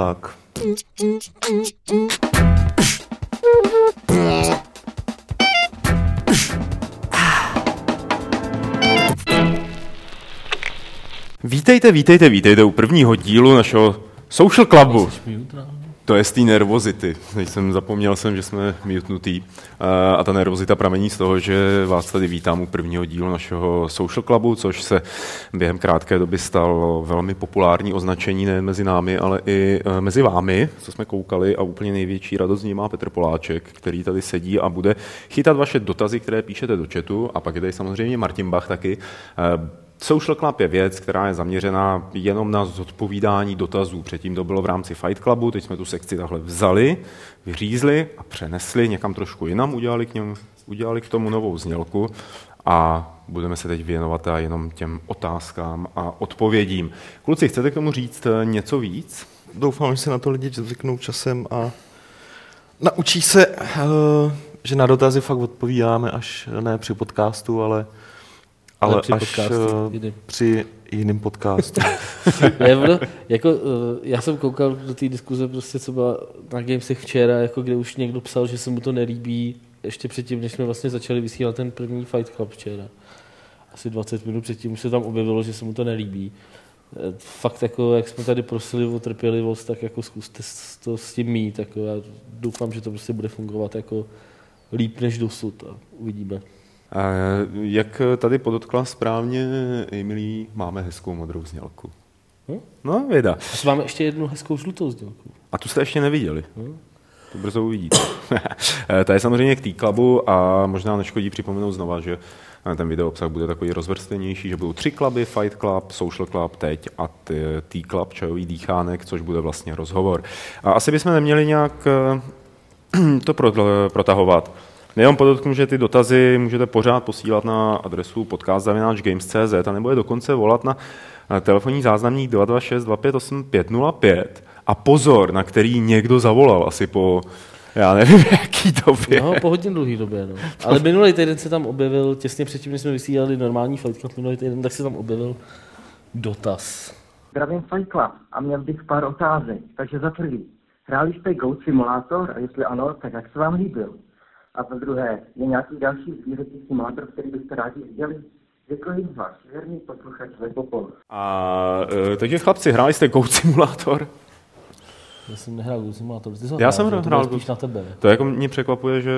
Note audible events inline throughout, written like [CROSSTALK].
tak. Vítejte, vítejte, vítejte u prvního dílu našeho Social Clubu. To je z té nervozity. Teď jsem zapomněl jsem, že jsme mutnutý. A ta nervozita pramení z toho, že vás tady vítám u prvního dílu našeho Social Clubu, což se během krátké doby stalo velmi populární označení nejen mezi námi, ale i e, mezi vámi, co jsme koukali a úplně největší radost z ní má Petr Poláček, který tady sedí a bude chytat vaše dotazy, které píšete do chatu a pak je tady samozřejmě Martin Bach taky. Social Club je věc, která je zaměřená jenom na zodpovídání dotazů. Předtím to bylo v rámci Fight Clubu, teď jsme tu sekci takhle vzali, vyřízli a přenesli někam trošku jinam, udělali k, němu, udělali k tomu novou znělku a budeme se teď věnovat a jenom těm otázkám a odpovědím. Kluci, chcete k tomu říct eh, něco víc? Doufám, že se na to lidi zvyknou časem a naučí se, eh, že na dotazy fakt odpovídáme až ne při podcastu, ale ale při až podcastu, uh, při jiném podcastu. ne, jako, uh, já jsem koukal do té diskuze, prostě, co byla na Gamesech včera, jako kde už někdo psal, že se mu to nelíbí, ještě předtím, než jsme vlastně začali vysílat ten první Fight Club včera. Asi 20 minut předtím už se tam objevilo, že se mu to nelíbí. Eh, fakt, jako, jak jsme tady prosili o trpělivost, tak jako zkuste to s tím mít. Jako, já doufám, že to prostě bude fungovat jako líp než dosud a uvidíme. Jak tady podotkla správně Emily, máme hezkou modrou znělku. Hm? No, věda. A máme ještě jednu hezkou žlutou znělku. A tu jste ještě neviděli. Hm? To brzo uvidíte. [LAUGHS] Ta je samozřejmě k T-Clubu a možná neškodí připomenout znova, že ten video obsah bude takový rozvrstvenější, že budou tři kluby, Fight Club, Social Club teď a T-Club, čajový dýchánek, což bude vlastně rozhovor. A asi bychom neměli nějak [CLEARS THROAT] to protahovat. Nejenom podotknu, že ty dotazy můžete pořád posílat na adresu podcast.games.cz a nebo je dokonce volat na telefonní záznamník 226 258 505 a pozor, na který někdo zavolal asi po já nevím, [LAUGHS] jaký době. No, po hodně dlouhý době, no. Ale minulý týden se tam objevil, těsně předtím, než jsme vysílali normální Fight Club minulý týden, tak se tam objevil dotaz. Zdravím Fight Club a měl bych pár otázek. Takže za prvý, hráli jste Goat Simulator a jestli ano, tak jak se vám líbil? A za druhé, je nějaký další zvířecí simulátor, který byste rádi viděli? Děkuji vás, věrný posluchač Lepopol. A e, takže chlapci, hráli jste Goat Simulator? Já jsem nehrál Goat Simulator. Ty Já jsem hrál, hrál spíš na tebe. To jako mě překvapuje, že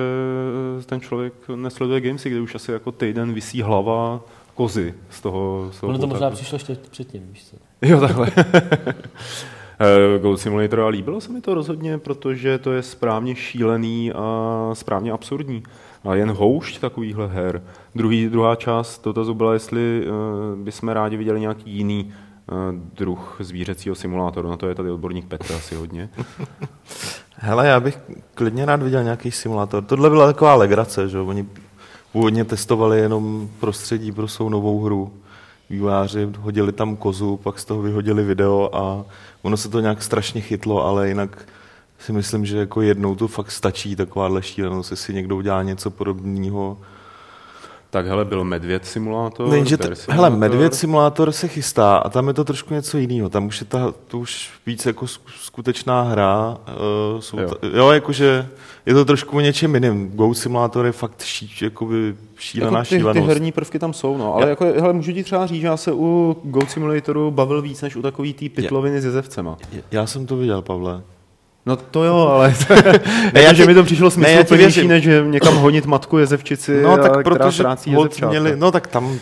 ten člověk nesleduje gamesy, kde už asi jako týden vysí hlava kozy z toho, z toho Ono to možná přišlo ještě předtím, víš co? Jo, takhle. [LAUGHS] Eh, Goat Simulator a líbilo se mi to rozhodně, protože to je správně šílený a správně absurdní. A jen houšť takovýchhle her. Druhý, druhá část dotazu byla, jestli uh, bychom rádi viděli nějaký jiný uh, druh zvířecího simulátoru. Na to je tady odborník Petr asi hodně. [LAUGHS] Hele, já bych klidně rád viděl nějaký simulátor. Tohle byla taková legrace, že oni původně testovali jenom prostředí pro svou novou hru vývojáři hodili tam kozu, pak z toho vyhodili video a ono se to nějak strašně chytlo, ale jinak si myslím, že jako jednou to fakt stačí takováhle šílenost, jestli někdo udělá něco podobného, tak hele, byl Medvěd simulátor. Ne, že t- hele, Medvěd simulátor se chystá a tam je to trošku něco jiného. Tam už je ta, to už víc jako skutečná hra. Uh, jsou jo. Ta, jo, jakože je to trošku o něčem jiným. Go simulátor je fakt ší, jakoby šílená jako ty, šílenost. Ty herní prvky tam jsou, no. Ale jako, hele, můžu ti třeba říct, že já se u Go Simulatoru bavil víc, než u takový tý pitloviny s jezevcema. Já jsem to viděl, Pavle. No to jo, ale [LAUGHS] ne, já, že mi to přišlo smysluplnější, než někam honit matku jezevčici, no, tak která ztrácí měli, No tak tam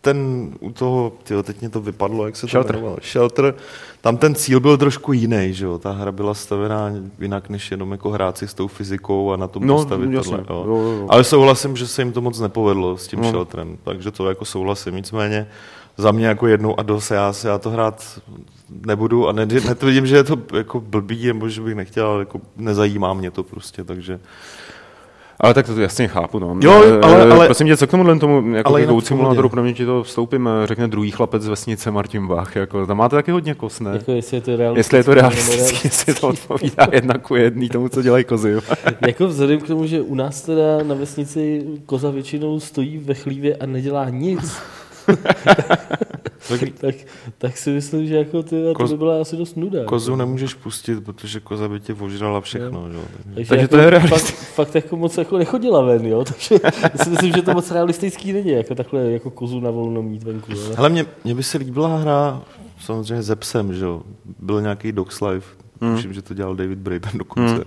ten u toho, tyjo, teď mě to vypadlo, jak se Shelter. to jmenovalo, Shelter, tam ten cíl byl trošku jiný, že jo? ta hra byla stavená jinak, než jenom jako hrát si s tou fyzikou a na tom no, postavit jasně. tohle. Jo. Jo, jo. Ale souhlasím, že se jim to moc nepovedlo s tím no. Shelterem, takže to jako souhlasím, nicméně za mě jako jednou a dost, já, já to hrát nebudu a ne, netvrdím, že je to jako blbý, nebo že bych nechtěl, ale jako nezajímá mě to prostě, takže ale tak to jasně chápu, no. Jo, ale, ale prosím tě, co k tomuhle tomu, jako ale k simulátoru, pro mě ti to vstoupím, řekne druhý chlapec z vesnice Martin Bach, jako, tam máte taky hodně kos, ne? Jako jestli je to realistické. Jestli je to realistické, jestli to odpovídá jedna ku jedný tomu, co dělají kozy. [LAUGHS] jako vzhledem k tomu, že u nás teda na vesnici koza většinou stojí ve chlívě a nedělá nic, tak, tak si myslím, že jako ty, to by byla asi dost nuda. Kozu nemůžeš pustit, protože koza by tě ožrala všechno. Že? Takže, Takže jako to je fakt, realistický. fakt, jako moc jako nechodila ven, jo? Takže [LAUGHS] si myslím, že to moc realistický není, jako takhle jako kozu na volno mít venku. Ale... Hele, mně, mně by se líbila hra samozřejmě ze psem, že jo. Byl nějaký Dogs Life, Hmm. tuším, že to dělal David Braben dokonce.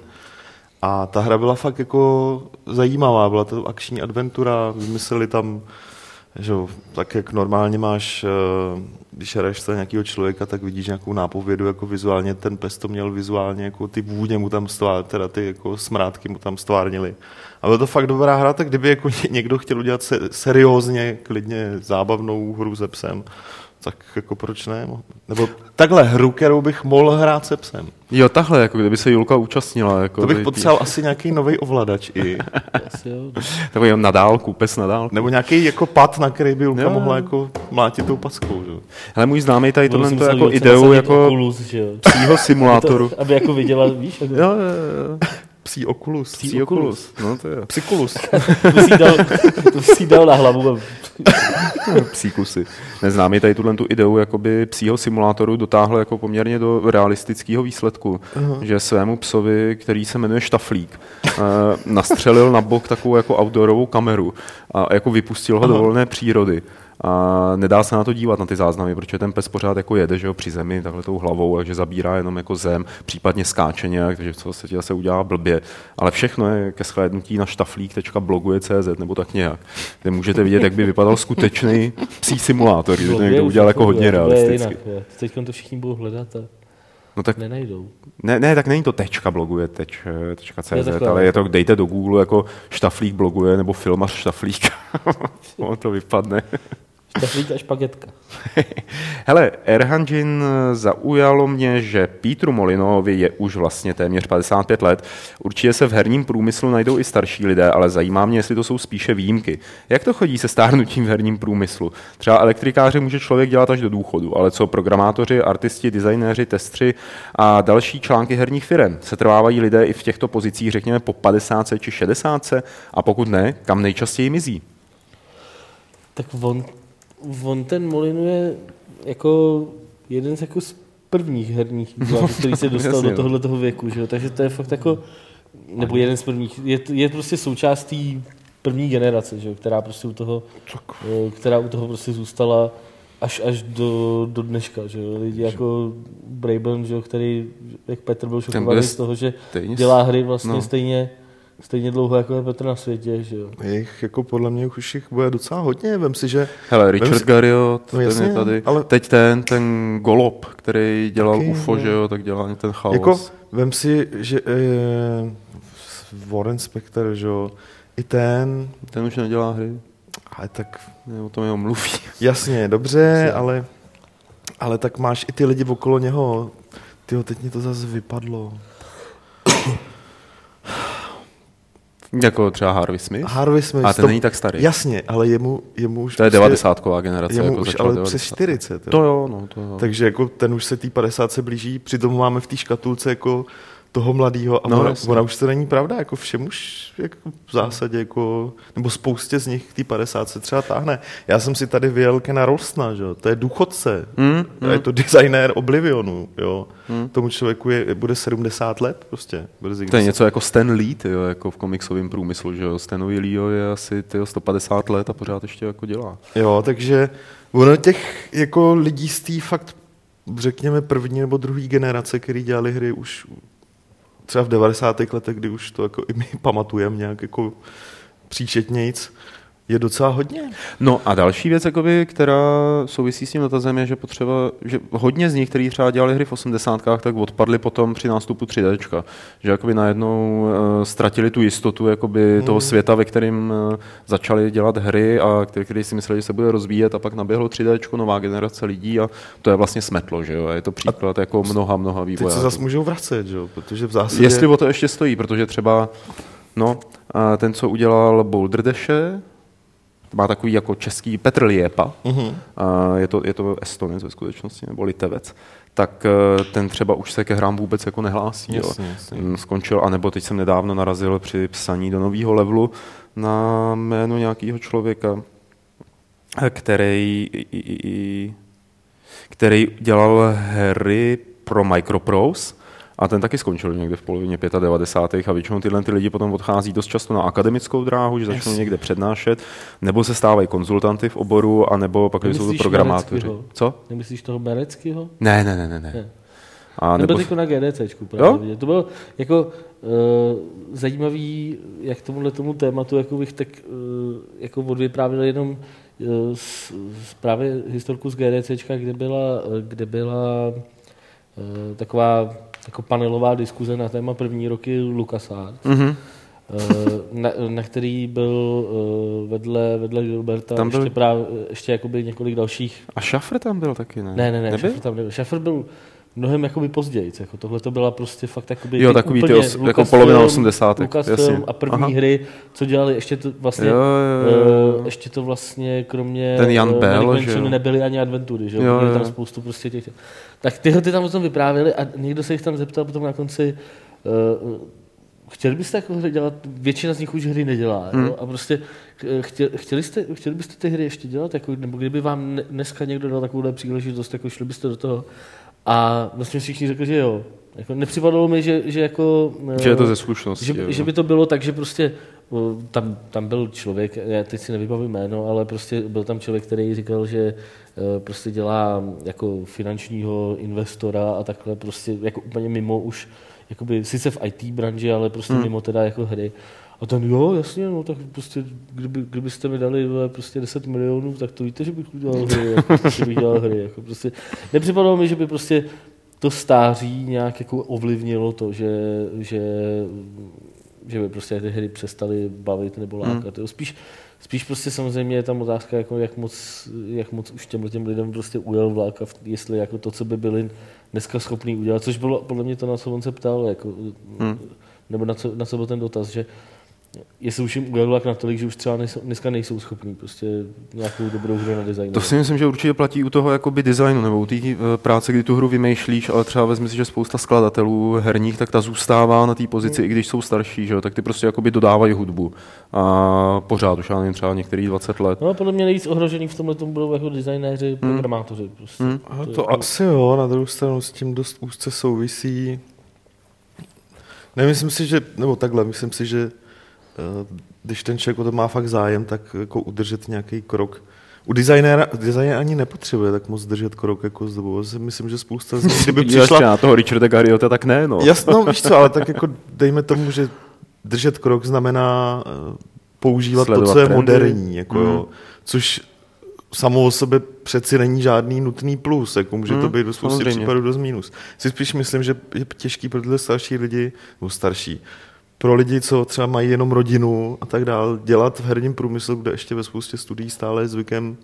A ta hra byla fakt jako zajímavá, byla to akční adventura, vymysleli tam, že tak jak normálně máš, eh, když hraješ se nějakého člověka, tak vidíš nějakou nápovědu, jako vizuálně ten pes to měl vizuálně, jako ty vůně mu tam stvár, teda ty jako smrádky mu tam stvárnili. A byla to fakt dobrá hra, tak kdyby jako ně- někdo chtěl udělat se, seriózně, klidně zábavnou hru se psem, tak jako proč ne? Nebo takhle hru, kterou bych mohl hrát se psem. Jo, takhle, jako kdyby se Julka účastnila. Jako To bych potřeboval asi nějaký nový ovladač i. [LAUGHS] Jo. Takový na dálku, pes na dálku. Nebo nějaký jako pad, na který by Julka Jo. mohla jako mlátit tou packou. Že? Ale můj známý tady tohle jako ideu jako jo. psího [LAUGHS] simulátoru. To, aby jako viděla, víš? Jako, Jo, jo, jo. Psí okulus. Psí Psí Oculus. Oculus. No to je. Psykulus. [LAUGHS] to si dal, to si dal na hlavu. A... [LAUGHS] psí kusy. Neznámý tady tuhle tu ideu jakoby psího simulátoru dotáhl jako poměrně do realistického výsledku, uh-huh. že svému psovi, který se jmenuje Štaflík, eh, nastřelil na bok takovou jako outdoorovou kameru a jako vypustil ho do volné přírody. A nedá se na to dívat, na ty záznamy, protože ten pes pořád jako jede že jo, při zemi takhle tou hlavou, takže zabírá jenom jako zem, případně skáče nějak, takže co se zase udělá blbě. Ale všechno je ke shlédnutí na štaflík.bloguje.cz nebo tak nějak, kde můžete vidět, jak by vypadal skutečný psí simulátor, že to někdo udělal jako hodně realisticky. Teď to všichni budou hledat a No tak nenajdou. ne, ne, tak není to tečka bloguje teč, tečka Je CZ, takhle. ale je to, dejte do Google jako štaflík bloguje nebo filmař štaflík. [LAUGHS] ono to vypadne. Štaflík a špagetka. Hele, Erhanjin zaujalo mě, že Pítru Molinovi je už vlastně téměř 55 let. Určitě se v herním průmyslu najdou i starší lidé, ale zajímá mě, jestli to jsou spíše výjimky. Jak to chodí se stárnutím v herním průmyslu? Třeba elektrikáře může člověk dělat až do důchodu, ale co programátoři, artisti, designéři, testři a další články herních firm? Se trvávají lidé i v těchto pozicích, řekněme, po 50 či 60? A pokud ne, kam nejčastěji mizí? Tak on, on ten Molinu je jako jeden z, jako z prvních herních [LAUGHS] vývojářů, který se dostal jasně, do no. tohohle toho věku, že jo? takže to je fakt jako, nebo jeden z prvních, je, je prostě součástí první generace, že jo? která prostě u toho, eh, která u toho prostě zůstala až, až do, do dneška, že jo? lidi jako Braben, že jo? který, jak Petr byl šokovaný z toho, že stejně dělá hry vlastně no. stejně, stejně dlouho jako je Petr na světě, že jo. Jich jako podle mě už jich bude docela hodně. Vem si, že Hele, Richard si- Garriott, No ten jasně, je tady. ale- Teď ten, ten Golob, který dělal Taky, UFO, no. že jo, tak dělá ten chaos. jako, vem si, že eh, Warren Spector, že jo, i ten, Ten už nedělá hry, ale tak ne, o tom jenom mluví. [LAUGHS] jasně, dobře, ale, ale tak máš i ty lidi okolo něho. Tyjo, teď mě to zase vypadlo. Jako třeba Harvey Smith. Harvey Smith. A ten to- není tak starý. Jasně, ale jemu, jemu už... To je prostě- 90 generace. Jemu jako už ale 90. přes 40. jo. To jo, no, to jo. Takže jako ten už se té 50 se blíží, přitom máme v té škatulce jako toho mladého a No, ona, ona, už to není pravda, jako všem už jako v zásadě jako, nebo spoustě z nich k té 50 se třeba táhne. Já jsem si tady vyjel Kena Rolstna, že jo, to je důchodce, Mm, mm, je to designér Oblivionu, jo. Mm. Tomu člověku je, bude 70 let prostě. Brzy, To je něco jako Stan Lee, tyjo, jako v komiksovém průmyslu, že jo. Stanovi Leeho je asi tyjo, 150 let a pořád ještě jako dělá. Jo, takže ono těch jako lidí z té fakt, řekněme, první nebo druhé generace, který dělali hry už třeba v 90. letech, kdy už to jako i my pamatujeme nějak jako příčetnějc, je docela hodně. No a další věc, jakoby, která souvisí s tím dotazem, je, že potřeba, že hodně z nich, kteří třeba dělali hry v 80. tak odpadli potom při nástupu 3D. Že jakoby najednou uh, ztratili tu jistotu jakoby, Hmm. toho světa, ve kterém uh, začali dělat hry a který, který si mysleli, že se bude rozvíjet a pak naběhlo 3D, nová generace lidí a to je vlastně smetlo, že jo. A je to příklad jako mnoha, mnoha Teď se vývojářů. zase můžou vracet, že jo? protože v zásadě... Jestli o to ještě stojí, protože třeba no, a ten, co udělal Boulder Dashe, má takový jako český Petr Liepa, Mhm. a je, to, je to Estonec ve skutečnosti, nebo Litevec, tak eh, ten třeba už se ke hrám vůbec jako nehlásí. Jasně, jo. jasně. Mm, Skončil, anebo teď jsem nedávno narazil při psaní do nového levelu na jméno nějakého člověka, který, který dělal hry pro Microprose a ten taky skončil někde v polovině 95. a většinou tyhle ty lidi potom odchází dost často na akademickou dráhu, že začnou yes. někde přednášet, nebo se stávají konzultanty v oboru, a nebo pak jsou to programátoři. Co? Nemyslíš toho Mereckého? Ne, ne, ne, ne. ne. A nebo... Byl na GDCčku právě. To bylo jako uh, zajímavý, jak tomuhle tomu tématu, jako bych tak uh, jako odvyprávil jenom uh, z, z právě historku z GDCčka, kde byla, kde byla uh, taková panelová diskuze na téma první roky LucasArts. Mm-hmm. Na, na, který byl vedle, vedle Gilberta tam byl... ještě, právě, ještě jakoby několik dalších. A Schaffer tam byl taky, ne? Ne, ne, ne, Schaffer tam nebyl. Schaffer byl mnohem jakoby později. Jako tohle to byla prostě fakt jakoby jo, takový ty os, jako polovina 80. Lucasfilm a první Aha. hry, co dělali, ještě to vlastně, jo, jo, jo. Uh, ještě to vlastně kromě Ten Jan uh, Bell, že nebyly ani adventury, že jo, jo. tam spoustu prostě těch. Tak tyhle ty tam o tom vyprávěli a někdo se jich tam zeptal potom na konci, uh, chtěli byste jako hry dělat, většina z nich už hry nedělá, hmm. jo? a prostě chtěli, chtěli, jste, chtěli byste ty hry ještě dělat, jako, nebo kdyby vám dneska někdo dal takovouhle příležitost, jako šli byste do toho, a vlastně všichni řekli, že jo. Jako nepřipadalo mi, že, že jako... Že je to ze zkušenosti. Že, že by to bylo tak, že prostě tam, tam byl člověk, já teď si nevybavím jméno, ale prostě byl tam člověk, který říkal, že e, prostě dělá jako finančního investora a takhle prostě jako úplně mimo už, jakoby sice v IT branži, ale prostě hmm. mimo teda jako hry. A ten, jo, jasně, no tak prostě, kdyby, kdybyste mi dali prostě 10 milionů, tak to víte, že bych udělal hry, jako, [LAUGHS] že bych dělal hry. Jako, prostě, nepřipadalo mi, že by prostě to stáří nějak jako ovlivnilo to, že, že, že by prostě ty hry přestaly bavit nebo lákat. Hmm. Spíš, spíš prostě samozřejmě je tam otázka, jako jak, moc, jak moc už těm těm lidem prostě ujel vlak a jestli jako to, co by byli dneska schopní udělat, což bylo podle mě to, na co on se ptal, jako, hmm. nebo na co, na co byl ten dotaz, že jestli už jim ujel natolik, že už třeba nejsou, dneska nejsou schopní prostě nějakou dobrou hru na design. To si myslím, že určitě platí u toho jakoby designu nebo u té uh, práce, kdy tu hru vymýšlíš, ale třeba vezmi si, že spousta skladatelů herních, tak ta zůstává na té pozici, mm. i když jsou starší, že? tak ty prostě jakoby dodávají hudbu. A pořád už já nevím, třeba některých 20 let. No podle mě nejvíc ohrožený v tomhle tomu budou jako designéři, mm. programátoři. Prostě. Mm. To, to jako... asi jo, na druhou stranu s tím dost úzce souvisí Nemyslím si, že, nebo takhle, myslím si, že Eh, když ten člověk o to má fakt zájem, tak jako udržet nějaký krok. U designéra, designéra ani nepotřebuje tak moc držet krok jako s dobou. Myslím, že spousta z nich, kdyby [LAUGHS] přišla... na toho Richarda Garriota, tak ne, no. Jasno, víš co, ale tak jako dejme tomu, že držet krok znamená eh, používat Sledovat to, co je trendy. moderní, jako mm. jo, což samo o sobě přeci není žádný nutný plus, jako může mm, to být do spousty případů dost mínus. Si spíš myslím, že je těžký pro tyhle starší lidi, nebo starší, pro lidi, co třeba mají jenom rodinu a tak dále, dělat v herním průmyslu, kde ještě ve spoustě studií stále je zvykem,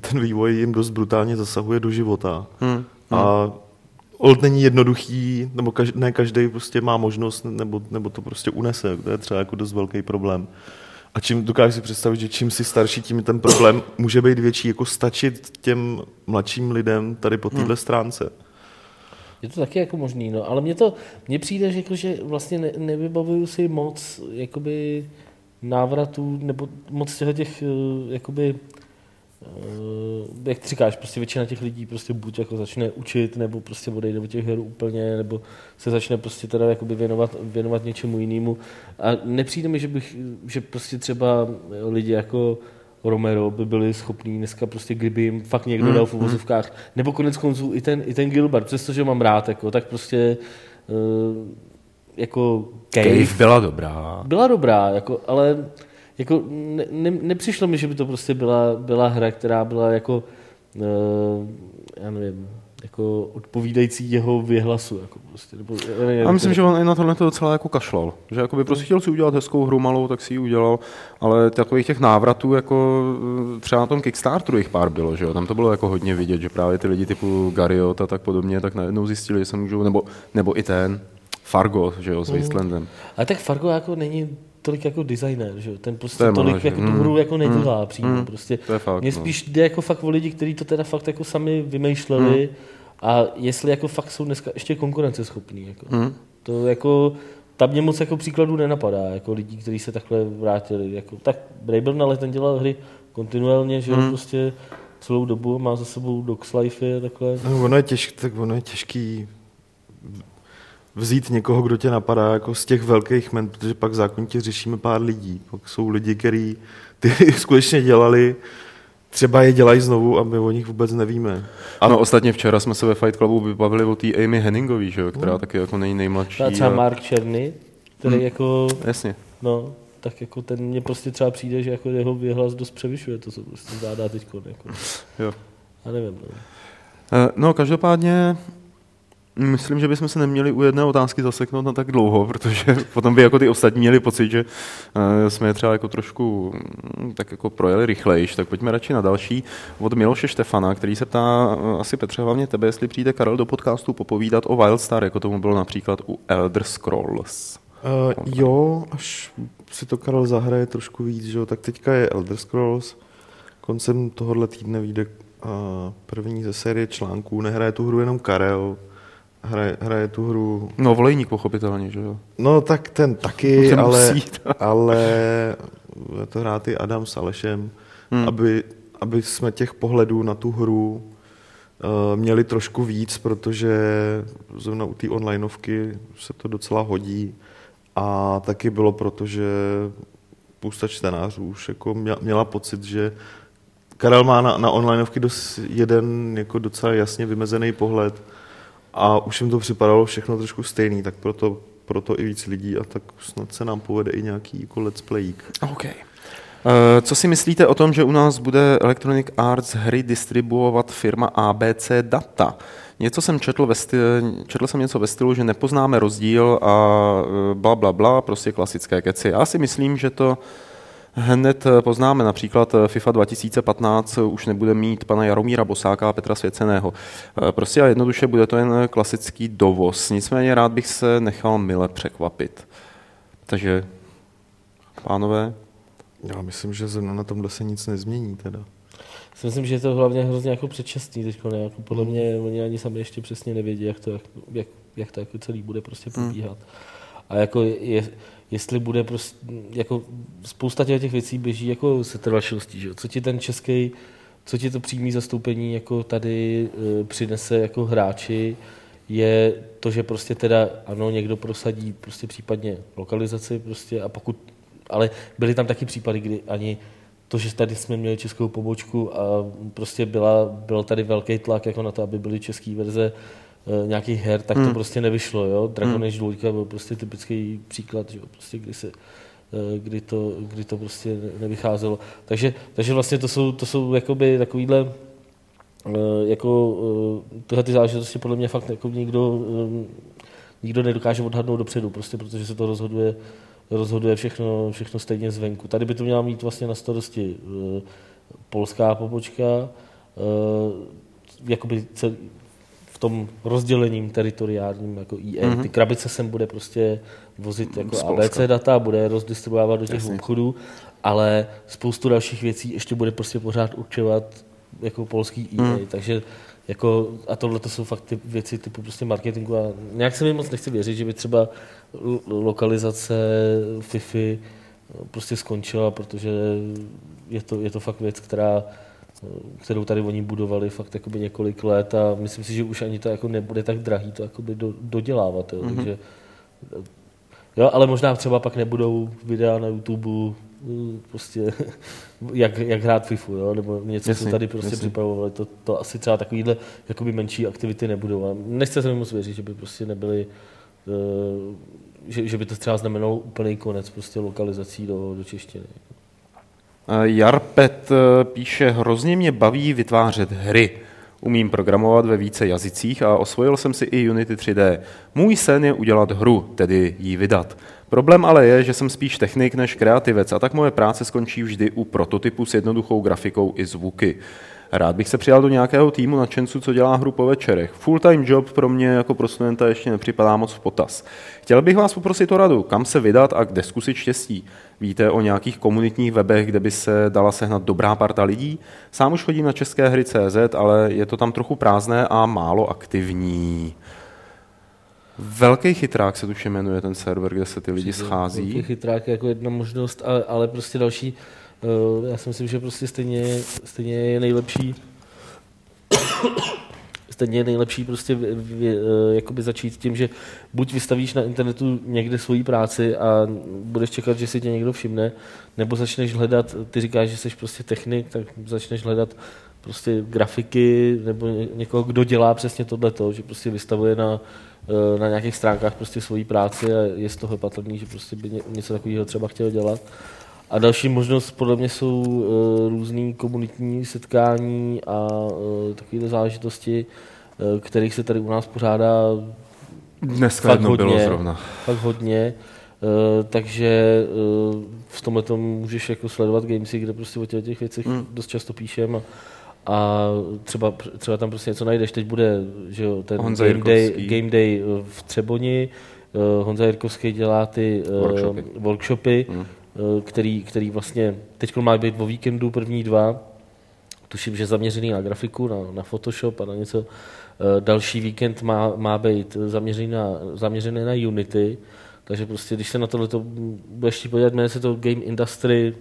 ten vývoj jim dost brutálně zasahuje do života. Hmm. Hmm. A old není jednoduchý, nebo každý, ne každý prostě má možnost, nebo, nebo to prostě unese. To je třeba jako dost velký problém. A čím dokážu si představit, že čím si starší, tím ten problém může být větší, jako stačit těm mladším lidem tady po této hmm. stránce. Je to taky jako možný, no. Ale mně to, mně přijde, že, jako, že vlastně ne, nevybavuju si moc jakoby návratů, nebo moc těch, těch eh, jakoby, uh, jak ty říkáš, prostě většina těch lidí prostě buď jako začne učit, nebo prostě odejde do těch her úplně, nebo se začne prostě teda jakoby věnovat, věnovat něčemu jinému. A nepřijde mi, že bych, že prostě třeba lidi jako Romero by byli schopní dneska prostě, kdyby jim fakt někdo mm, dal v hmm. uvozovkách, nebo konec konců i ten, i ten Gilbert, přestože mám rád, jako, tak prostě uh, jako Cave, Cave byla dobrá. Byla dobrá, jako, ale jako ne, ne, nepřišlo mi, že by to prostě byla, byla hra, která byla jako uh, já nevím, jako odpovídající jeho vyhlasu. Jako prostě, nebo, nevím, Já myslím, že on i na tohle to docela jako kašlal. Že jako by prostě chtěl si udělat hezkou hru malou, tak si ji udělal, ale takových těch návratů, jako eh, třeba na tom Kickstarteru jich pár bylo, že jo? tam to bylo jako hodně vidět, že právě ty lidi typu Gariot a tak podobně, tak najednou zjistili, že se můžou, nebo, nebo i ten Fargo, že jo, s mm. Wastelandem. Ale tak Fargo jako není tolik jako designer, že ten prostě to tolik že? jako tu hru mm. jako nedělá mm. přímo. Mm. Prostě. To je fakt, Mně no. spíš jde jako fakt o lidi, kteří to teda fakt jako sami vymýšleli mm. A jestli jako fakt jsou dneska ještě konkurenceschopní. Jako. Mm. To jako, tam mě moc jako příkladů nenapadá, jako lidí, kteří se takhle vrátili. Jako, tak Rayburn, ale ten dělal hry kontinuálně, že Hmm. prostě celou dobu, má za sebou Docs Life a takhle. No, ono je, těžk, tak ono je těžký vzít někoho, kdo tě napadá jako z těch velkých men, protože pak zákonitě řešíme pár lidí. Pak jsou lidi, kteří ty [LAUGHS] skutečně dělali, třeba je dělají znovu a my o nich vůbec nevíme. A no, ostatně včera jsme se ve Fight Clubu vybavili o té Amy Henningový, že jo, která taky jako nej, nejmladší. A třeba a- Mark Černy, který Hmm. jako, Jasně. no, tak jako ten mně prostě třeba přijde, že jako jeho vyhlas dost převyšuje to, co prostě zvládá teď. Jako. Jo. Já nevím, no. Eh, No, každopádně myslím, že bychom se neměli u jedné otázky zaseknout na tak dlouho, protože [LAUGHS] potom by jako ty ostatní měli pocit, že eh, jsme je třeba jako trošku mm, tak jako projeli rychlejš, tak pojďme radši na další. Od Miloše Štefana, který se ptá eh, asi Petře hlavně tebe, jestli přijde Karel do podcastu popovídat o Wildstar, jako tomu bylo například u Elder Scrolls. Uh, jo, až si to Karel zahraje trošku víc, že jo, tak teďka je Elder Scrolls, koncem tohohle týdne vyjde uh, první ze série článků, nehraje tu hru jenom Karel, hraje, hraje tu hru, No, volejník pochopitelně, že jo. no tak ten taky, [LAUGHS] Ten ale, musí, ale to hrát i Adam s Alešem, Hmm. aby, aby jsme těch pohledů na tu hru uh, měli trošku víc, protože zrovna u té onlineovky se to docela hodí a taky bylo proto, že spousta čtenářů už jako mě- měla pocit, že Karel má na, na onlineovky dos, jeden jako docela jasně vymezený pohled a už jim to připadalo všechno trošku stejný, tak proto, proto i víc lidí a tak snad se nám povede i nějaký jako let's playík. OK. Eh, Co si myslíte o tom, že u nás bude Electronic Arts hry distribuovat firma ABC Data? Něco jsem četl, ve styl, četl jsem něco ve stylu, že nepoznáme rozdíl a eh, bla, bla, bla, prostě klasické keci. Já si myslím, že to hned eh, poznáme. Například eh, FIFA 2015 už nebude mít pana Jaromíra Bosáka a Petra Svěceného. Eh, Prostě a jednoduše bude to jen klasický dovoz. Nicméně rád bych se nechal mile překvapit. Takže, pánové, Já myslím, že zrovna na tomhle se nic nezmění teda. Si myslím, že je to hlavně hrozně jako předčasný teď, ne? Jako podle mě oni ani sami ještě přesně nevědí, jak to, jak, jak, jak to jako celý bude prostě probíhat. A jako je, jestli bude prostě, jako spousta těch těch věcí běží jako se trvačností, že? Co ti ten český, co ti to přímý zastoupení jako tady e, přinese jako hráči, je to, že prostě teda ano, někdo prosadí prostě případně lokalizaci prostě a pokud, ale byly tam taky případy, kdy ani to, že tady jsme měli českou pobočku a prostě byla, byl tady velký tlak jako na to, aby byly české verze nějakých her, tak to Hmm. prostě nevyšlo. Jo? Dragon Hmm. Age 2 byl prostě typický příklad, že jo? Prostě, kdy, se, e, kdy, to, kdy to prostě ne- nevycházelo. Takže, takže vlastně to jsou, to jsou jakoby takovýhle e, jako tyhle ty záležitosti podle mě fakt jako nikdo, nikdo nedokáže odhadnout dopředu, prostě protože se to rozhoduje rozhoduje všechno, všechno stejně zvenku. Tady by to měla mít vlastně na starosti polská pobočka, jakoby cel, v tom rozdělením teritoriálním jako EA. Mhm. Ty krabice sem bude prostě vozit jako Z ABC data, bude je rozdistribuovat do těch Jasně. obchodů, ale spoustu dalších věcí ještě bude prostě pořád určovat jako polský EA. Mhm. Takže jako, a tohle to jsou fakt ty věci typu prostě marketingu a nějak se mi moc nechci věřit, že by třeba lokalizace FIFI prostě skončila, protože je to, je to fakt věc, která, kterou tady oni budovali fakt jakoby několik let a myslím si, že už ani to jako nebude tak drahý to jakoby do, dodělávat. Jo. Mhm. Takže, jo, ale možná třeba pak nebudou videa na YouTube eh, prostě [LAUGHS] jak, jak hrát FIFU, jo? nebo něco, Jasně, co tady prostě jasně. připravovali. To, to asi třeba takovýhle jakoby menší aktivity nebudou. A nechce se mi moc věřit, že by prostě nebyly eh, že, že by to třeba znamenalo úplný konec prostě lokalizací do, do češtiny. Jarpet eh, píše, hrozně mě baví vytvářet hry. Umím programovat ve více jazycích a osvojil jsem si i Unity 3D. Můj sen je udělat hru, tedy ji vydat. Problém ale je, že jsem spíš technik než kreativec a tak moje práce skončí vždy u prototypu s jednoduchou grafikou i zvuky. Rád bych se přijal do nějakého týmu nadšenců, co dělá hru po večerech. Full-time job pro mě jako pro studenta ještě nepřipadá moc v potaz. Chtěl bych vás poprosit o radu, kam se vydat a kde zkusit štěstí. Víte o nějakých komunitních webech, kde by se dala sehnat dobrá parta lidí? Sám už chodím na české hry CZ, ale je to tam trochu prázdné a málo aktivní. Velký chytrák se tuším jmenuje ten server, kde se ty lidi Velký schází. chytrák je jako jedna možnost, ale, ale prostě další, Uh, já si myslím, že prostě stejně, stejně je nejlepší stejně je nejlepší prostě vy, vy, jakoby začít tím, že buď vystavíš na internetu někde svoji práci a budeš čekat, že si tě někdo všimne, nebo začneš hledat, ty říkáš, že jsi prostě technik, tak začneš hledat prostě grafiky nebo někoho, kdo dělá přesně tohleto, že prostě vystavuje na, na nějakých stránkách prostě svoji práci a je z toho patrný, že prostě by něco takového třeba chtěl dělat. A další možnost podle mě jsou uh, různé komunitní setkání a uh, takové záležitosti, uh, kterých se tady u nás pořádá Dneska fakt hodně, bylo zrovna. Fakt hodně. Uh, takže uh, v tomhle tom můžeš jako sledovat gamesy, kde prostě o těch věcech mm. dost často píšem a, a třeba, třeba tam prostě něco najdeš. Teď bude že jo, ten Honza game day, game day v Třeboni, uh, Honza Jirkovský dělá ty uh, Workshopy. workshopy Mm. Eh, který, který vlastně teď má být o víkendu první dva, tuším, že zaměřený na grafiku, na, na Photoshop a na něco. Eh, Další víkend má, má být zaměřený na, zaměřený na Unity, takže prostě, když se na tohle budeš ti podívat, jmenuje se to Game Industry,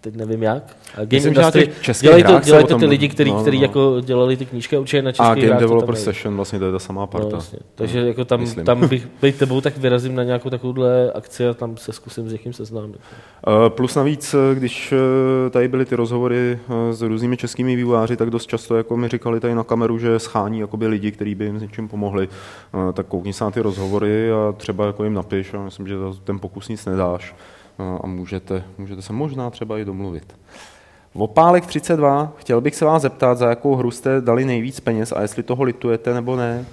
teď nevím jak. A Game Myslím, Industry, to, hrách to ty lidi, kteří no, který no. jako dělali ty knížky a určitě na českých A Game hrách Developer. Session, vlastně to je ta samá No, parta. vlastně. Takže jako tam, Myslím. tam bych [LAUGHS] být tebou, tak vyrazím na nějakou takovouhle akci a tam se zkusím s někým seznámit. Eh, Plus navíc, eh, když eh, tady byly ty rozhovory s různými českými vývojáři, tak dost často jako mi říkali tady na kameru, že schání jakoby lidi, kteří by jim s něčím pomohli. Eh, Tak koukni se na ty rozhovory a třeba jako jim napiš a myslím, že ten pokus nic nedáš a můžete, můžete se možná třeba i domluvit. Opálek 32, chtěl bych se vás zeptat, za jakou hru jste dali nejvíc peněz a jestli toho litujete nebo ne.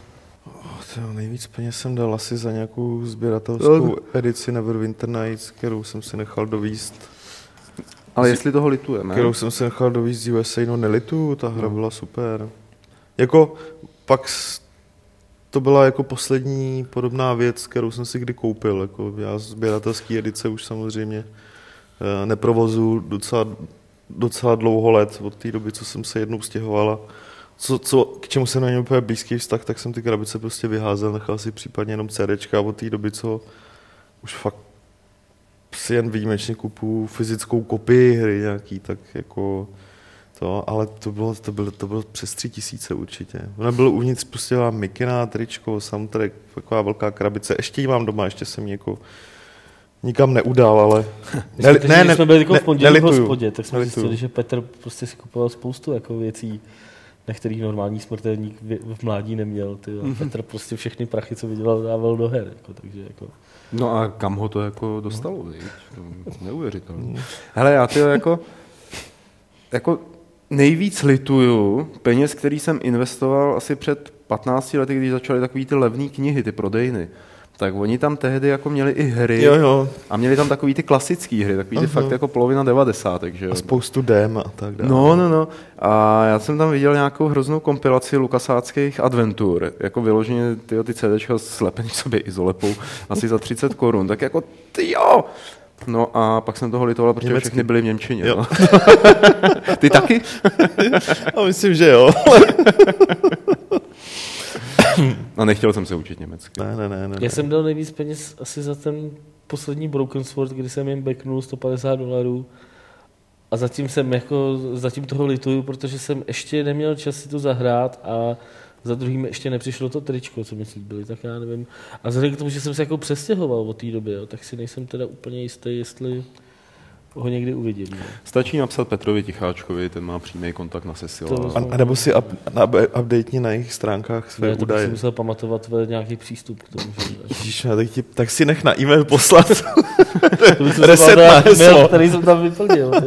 Tyjo, nejvíc peněz jsem dal asi za nějakou sběratelskou edici Neverwinter Nights, kterou jsem si nechal dovíst. Ale jestli toho litujeme. Kterou jsem si nechal dovíst z USA, no nelitu, ta hra byla super. Jako pak to byla jako poslední podobná věc, kterou jsem si kdy koupil. Jako já sběratelský edice už samozřejmě eh, neprovozu docela, docela dlouho let, od té doby, co jsem se jednou stěhovala. Co, co, k čemu jsem na úplně blízký vztah, tak jsem ty krabice prostě vyházel, nechal si případně jenom CDčka od té doby, co už fakt si jen výjimečně kupu fyzickou kopii hry nějaký, tak jako to, ale to bylo, to bylo, to bylo přes tři tisíce určitě. Ono bylo uvnitř prostě mám mikina, tričko, soundtrack, taková velká krabice. Ještě ji mám doma, ještě jsem jako nikam neudal, ale... [LAUGHS] Ne, ne, ne, když jsme byli jako ne- v pondělí v hospodě, tak jsme nelituju. zjistili, že Petr prostě si kupoval spoustu jako věcí, na kterých normální smrtelník v, mládí neměl. Ty. A Petr prostě všechny prachy, co vydělal, dával do her. Jako, takže jako, No a kam ho to jako dostalo? To Neuvěřitelné. Hele, já ty jako, jako nejvíc lituju peněz, který jsem investoval asi před 15 lety, když začaly takový ty levné knihy, ty prodejny. Tak oni tam tehdy jako měli i hry Jo, jo. a měli tam takový ty klasické hry, takový ty Aha. fakt jako polovina 90. že jo. A spoustu dem a tak dále. No, no, no. A já jsem tam viděl nějakou hroznou kompilaci lukasáckých adventur, jako vyloženě tyjo, ty CDčka slepený sobě izolepou, asi za 30 korun. Tak jako, ty jo! No a pak jsem toho litoval, protože Německy. všechny byly v Němčině. Jo. No. [LAUGHS] Ty taky? [LAUGHS] A myslím, že jo. A [LAUGHS] nechtěl jsem se učit německy. ne, ne, ne, ne. já jsem dal nejvíc peněz asi za ten poslední Broken Sword, kdy jsem jim backnul 150 dolarů. A zatím jsem jako, zatím toho lituju, protože jsem ještě neměl čas si to zahrát a za druhým ještě nepřišlo to tričko, co mi slíbili, tak já nevím. A vzhledem k tomu, že jsem se jako přestěhoval od té doby, jo, tak si nejsem teda úplně jistý, jestli ho někdy uvidím. No. Stačí napsat Petrovi Ticháčkovi, ten má přímý kontakt na Sesila. To- A, a nebo si up, up, update na jejich stránkách své Ne, to si údaje. musel pamatovat ve nějaký přístup k tomu. Že... Ježíš, tak, ti, tak si nech na e-mail poslat. Si Reset na heslo. mail, který jsem tam vyplnil. [LAUGHS]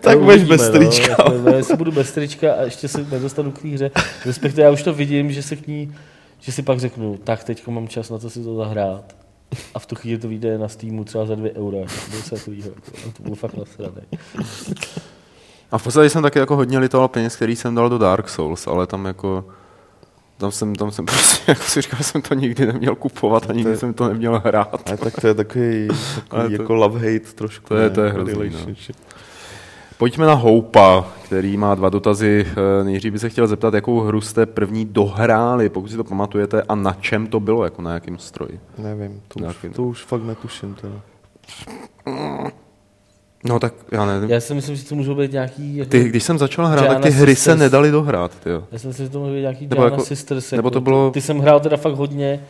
Tak budeš bez trička. No, jako, jestli budu bez trička a ještě se nedostanu k té hře, respektive já už to vidím, že se k ní, že si pak řeknu, tak teď mám čas na to si to zahrát. A v tu chvíli to vyjde na Steamu třeba za dvě eura. To se takovýho, jako, to budu fakt nasraný. A v podstatě jsem taky jako hodně litoval peněz, který jsem dal do Dark Souls, ale tam jako tam jsem, tam jsem [LAUGHS] prostě, jako si říkal, že jsem to nikdy neměl kupovat a nikdy je- jsem to neměl hrát. Ale tak to je takový, [LAUGHS] Ale takový to- jako love-hate trošku. to je- to je hrozný, no. Pojďme na Houpa, který má dva dotazy. Eh, Nejdřív by se chtěl zeptat, jakou hru jste první dohráli, pokud si to pamatujete, a na čem to bylo, jako na jakém stroji. Nevím, to už, Nějaký- to už fakt netuším. Teda. No tak já nevím. Já si myslím, že to můžou být nějaký... Jako, Ty, když jsem začal hrát, tak Gianna ty hry se Sisters. nedaly dohrát. Tyjo. Já si myslím, že to může být nějaký Nebo Gianna jako- Sisters. nebo jako, to bylo- Ty jsem hrál teda fakt hodně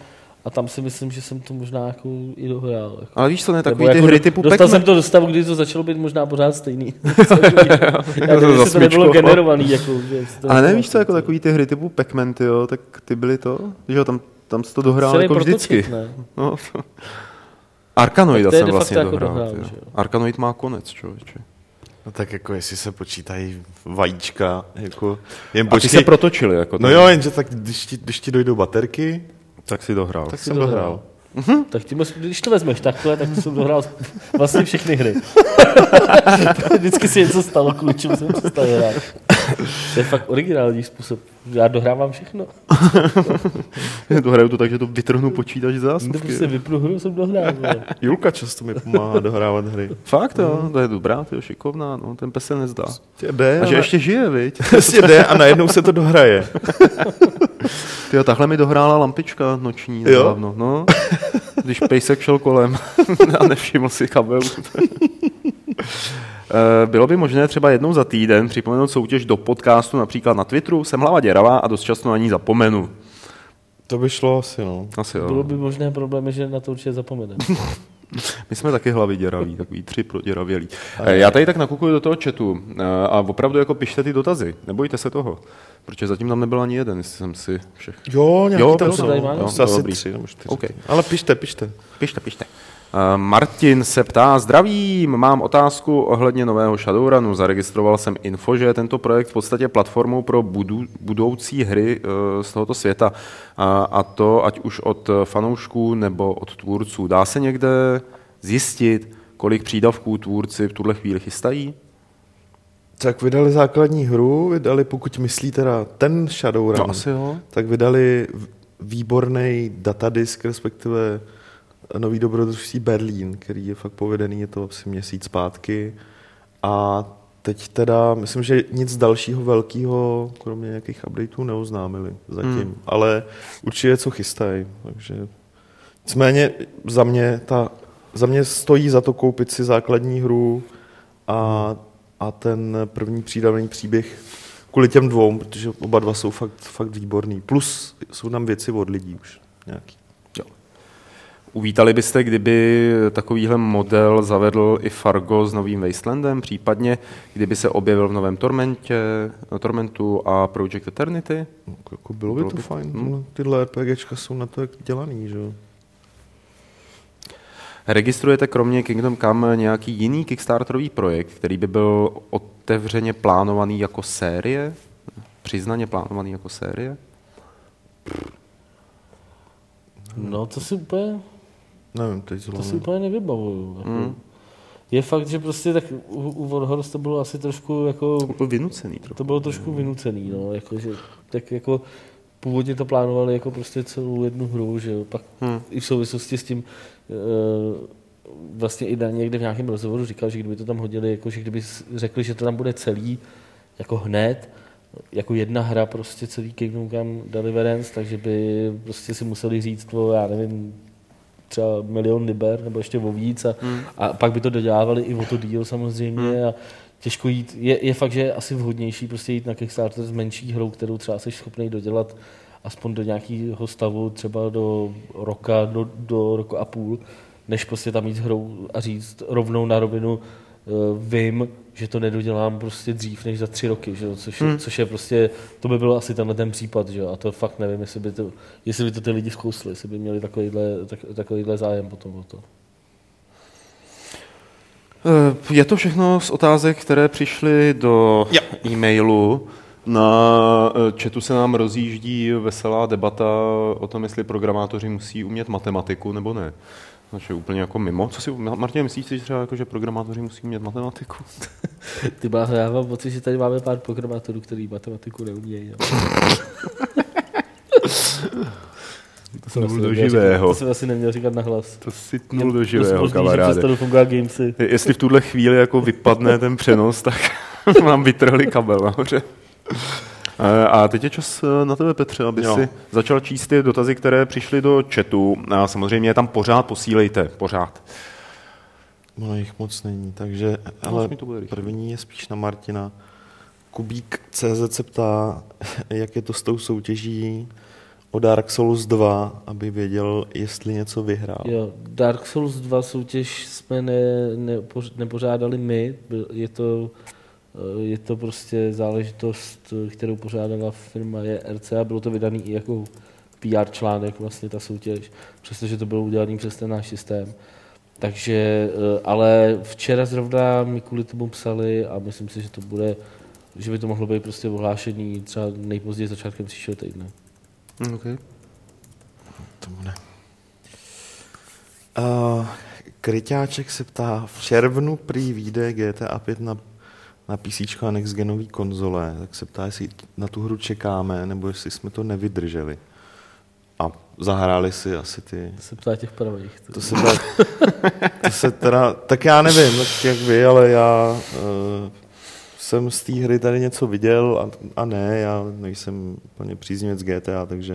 a tam si myslím, že jsem to možná jako i dohrál. Jako. Ale víš co, ne, Nebo takový ty jako hry typu Dostal Pac-Man. jsem to do stavu, kdy to začalo být možná pořád stejný. [LAUGHS] [LAUGHS] Já to nevím, jestli to nebylo smyčkou. generovaný. Jako, že to Ale nevíš co, jako vlastně- takový ty hry typu Pac-Man, tyjo, tak ty byly to, že jo, tam, tam jsi to dohrál Celý jako vždycky. ne? No, to jsem vlastně jako dohrál. dohrál, jo. Arkanoid má konec, člověče. No tak jako jestli se počítají vajíčka, jako jen A ty počkej. se protočili, jako No to- jo, jenže tak když ti, když ti dojdou baterky, tak si dohrál. tak si jsem dohrál. dohrál. Tak ty, mus- když to vezmeš takhle, tak jsem dohrál vlastně všechny hry. [LAUGHS] Vždycky si něco stalo, kvůli čemu jsem přestal hrát. To je fakt originální způsob. Já dohrávám všechno. Dohraju to tak, že to vytrhnu počítač z To zásuvky. prostě vypnu hru, jsem dohrál. Julka často mi pomáhá dohrávat hry. Fakt jo, to je dobrá, to je šikovná, no, ten pes se nezdá. Tě jde, A že ale- ještě žije, viď? [LAUGHS] Prostě jde a najednou se to dohraje. [LAUGHS] Ty takhle mi dohrála lampička noční Jo? nedávno, no. Když pejsek šel kolem [LAUGHS] a nevšiml si kabelu. Eh, Bylo by možné třeba jednou za týden připomenout soutěž do podcastu, například na Twitteru. Jsem hlava děravá a dost často na ní zapomenu. To by šlo asi, no. Asi jo. Bylo by možné problém, že na to určitě zapomeneme. [LAUGHS] My jsme taky hlavy děraví, takový tři proděravělí. Eh, Já tady tak nakukuju do toho chatu eh, a opravdu jako pište ty dotazy. Nebojte se toho. Protože zatím tam nebyl ani jeden, jestli jsem si všech. Jo, nějaký Jo, tam jsou. tady, Jo, jo. jsou asi Dobrý. tři nebo čtyři. OK. Ale pište, pište. Pište, pište. Uh, Martin se ptá, zdravím, mám otázku ohledně nového Shadowrunu. Zaregistroval jsem info, že je tento projekt v podstatě platformou pro budu, budoucí hry uh, z tohoto světa. A, a to ať už od fanoušků nebo od tvůrců. Dá se někde zjistit, kolik přídavků tvůrci v tuhle chvíli chystají? Tak vydali základní hru, vydali, pokud myslí teda ten Shadowrun, No asi jo. tak vydali výborný datadisk, respektive nový dobrodružství Berlín, který je fakt povedený, je to asi měsíc zpátky. A teď teda, myslím, že nic dalšího velkého, kromě nějakých updateů, neoznámili zatím. Hmm. Ale určitě co chystají. Takže nicméně za mě, ta, za mě stojí za to koupit si základní hru a, a ten první přídavný příběh kvůli těm dvou, protože oba dva jsou fakt, fakt výborný. Plus jsou tam věci od lidí už nějaký. Uvítali byste, kdyby takovýhle model zavedl i Fargo s novým Wastelandem, případně kdyby se objevil v novém Tormentě, Tormentu a Project Eternity? No, jako bylo by Bylo to by- fajn. hm. Hmm. Tyhle RPGčka jsou na to jak dělaný, že jo. Registrujete kromě Kingdom Come nějaký jiný Kickstarterový projekt, který by byl otevřeně plánovaný jako série? Přiznaně plánovaný jako série? No to si úplně, Nevím, teď to zrovna. si úplně nevybavuju. Jako. Mm. Je fakt, že prostě tak u, u Warhorse to bylo asi trošku jako To byl vynucený trochu. To bylo trošku vynucený, no, jako, že, tak jako původně to plánovali jako prostě celou jednu hru, že jo, pak Hmm. i v souvislosti s tím e, vlastně i někde v nějakém rozhovoru říkal, že kdyby to tam hodili, jako, že kdyby řekli, že to tam bude celý jako hned, jako jedna hra prostě celý Kingdom Come Deliverance, takže by prostě si museli říct o, já nevím, třeba milion liber nebo ještě o víc a, hmm. a pak by to dodělávali i o to díl samozřejmě hmm. a těžko jít, je, je fakt, že je asi vhodnější prostě jít na Kickstarter s menší hrou, kterou třeba jsi schopný dodělat aspoň do nějakého stavu třeba do roka, do, do roku a půl, než prostě tam jít hrou a říct rovnou na rovinu, vím, že to nedodělám prostě dřív než za tři roky, že? Což, hmm. což je prostě, to by byl asi tenhle ten případ, že? a to fakt nevím, jestli by to, jestli by to ty lidi zkousli, jestli by měli takovýhle, tak, takovýhle zájem potom o to. Eh, Je to všechno z otázek, které přišly do Jo. e-mailu. Na eh, chatu se nám rozjíždí veselá debata o tom, jestli programátoři musí umět matematiku nebo ne. Je úplně jako mimo. Co si, Martin, myslíš si třeba, jako, že programátoři musí umět matematiku? [LAUGHS] Ty má, já mám pocit, že tady máme pár programátorů, který matematiku neumějí. jo. [LAUGHS] To jsem asi do neměl živého. Říkat, to jsem asi neměl říkat nahlas. To si tnul do živého, že kamaráde. gamesy. Jestli v tuhle chvíli jako vypadne ten přenos, tak [LAUGHS] nám vytrhli kabel nahoře. Eh, A teď je čas eh, na tebe, Petře, aby Jo. si začal číst ty dotazy, které přišly do chatu. A samozřejmě je tam pořád posílejte, pořád. No jich moc není, takže ale první je spíš na Martina. Kubík CZ se ptá, [LAUGHS] jak je to s tou soutěží o Dark Souls 2, aby věděl, jestli něco vyhrál. Jo, Dark Souls 2 soutěž jsme ne, ne, nepořádali my, je to, je to prostě záležitost, kterou pořádala firma JRC a bylo to vydaný i jako PR článek vlastně ta soutěž, přestože to bylo udělané přes ten náš systém. Takže, eh, ale včera zrovna mi kvůli tomu psali a myslím si, že to bude, že by to mohlo být prostě ohlášení třeba nejpozději začátkem příštího týdne. Mm, okay. To bude. Uh, Kryťáček se ptá, v červnu prý vyjde GTA 5 na, na PC a next genový konzole, tak se ptá, jestli na tu hru čekáme, nebo jestli jsme to nevydrželi. A zahráli si asi ty... To se ptá těch pravých. To, to se, ptá, to se teda, tak já nevím, tak jak vy, ale já uh, jsem z té hry tady něco viděl a, a ne, já nejsem plně příznivec GTA, takže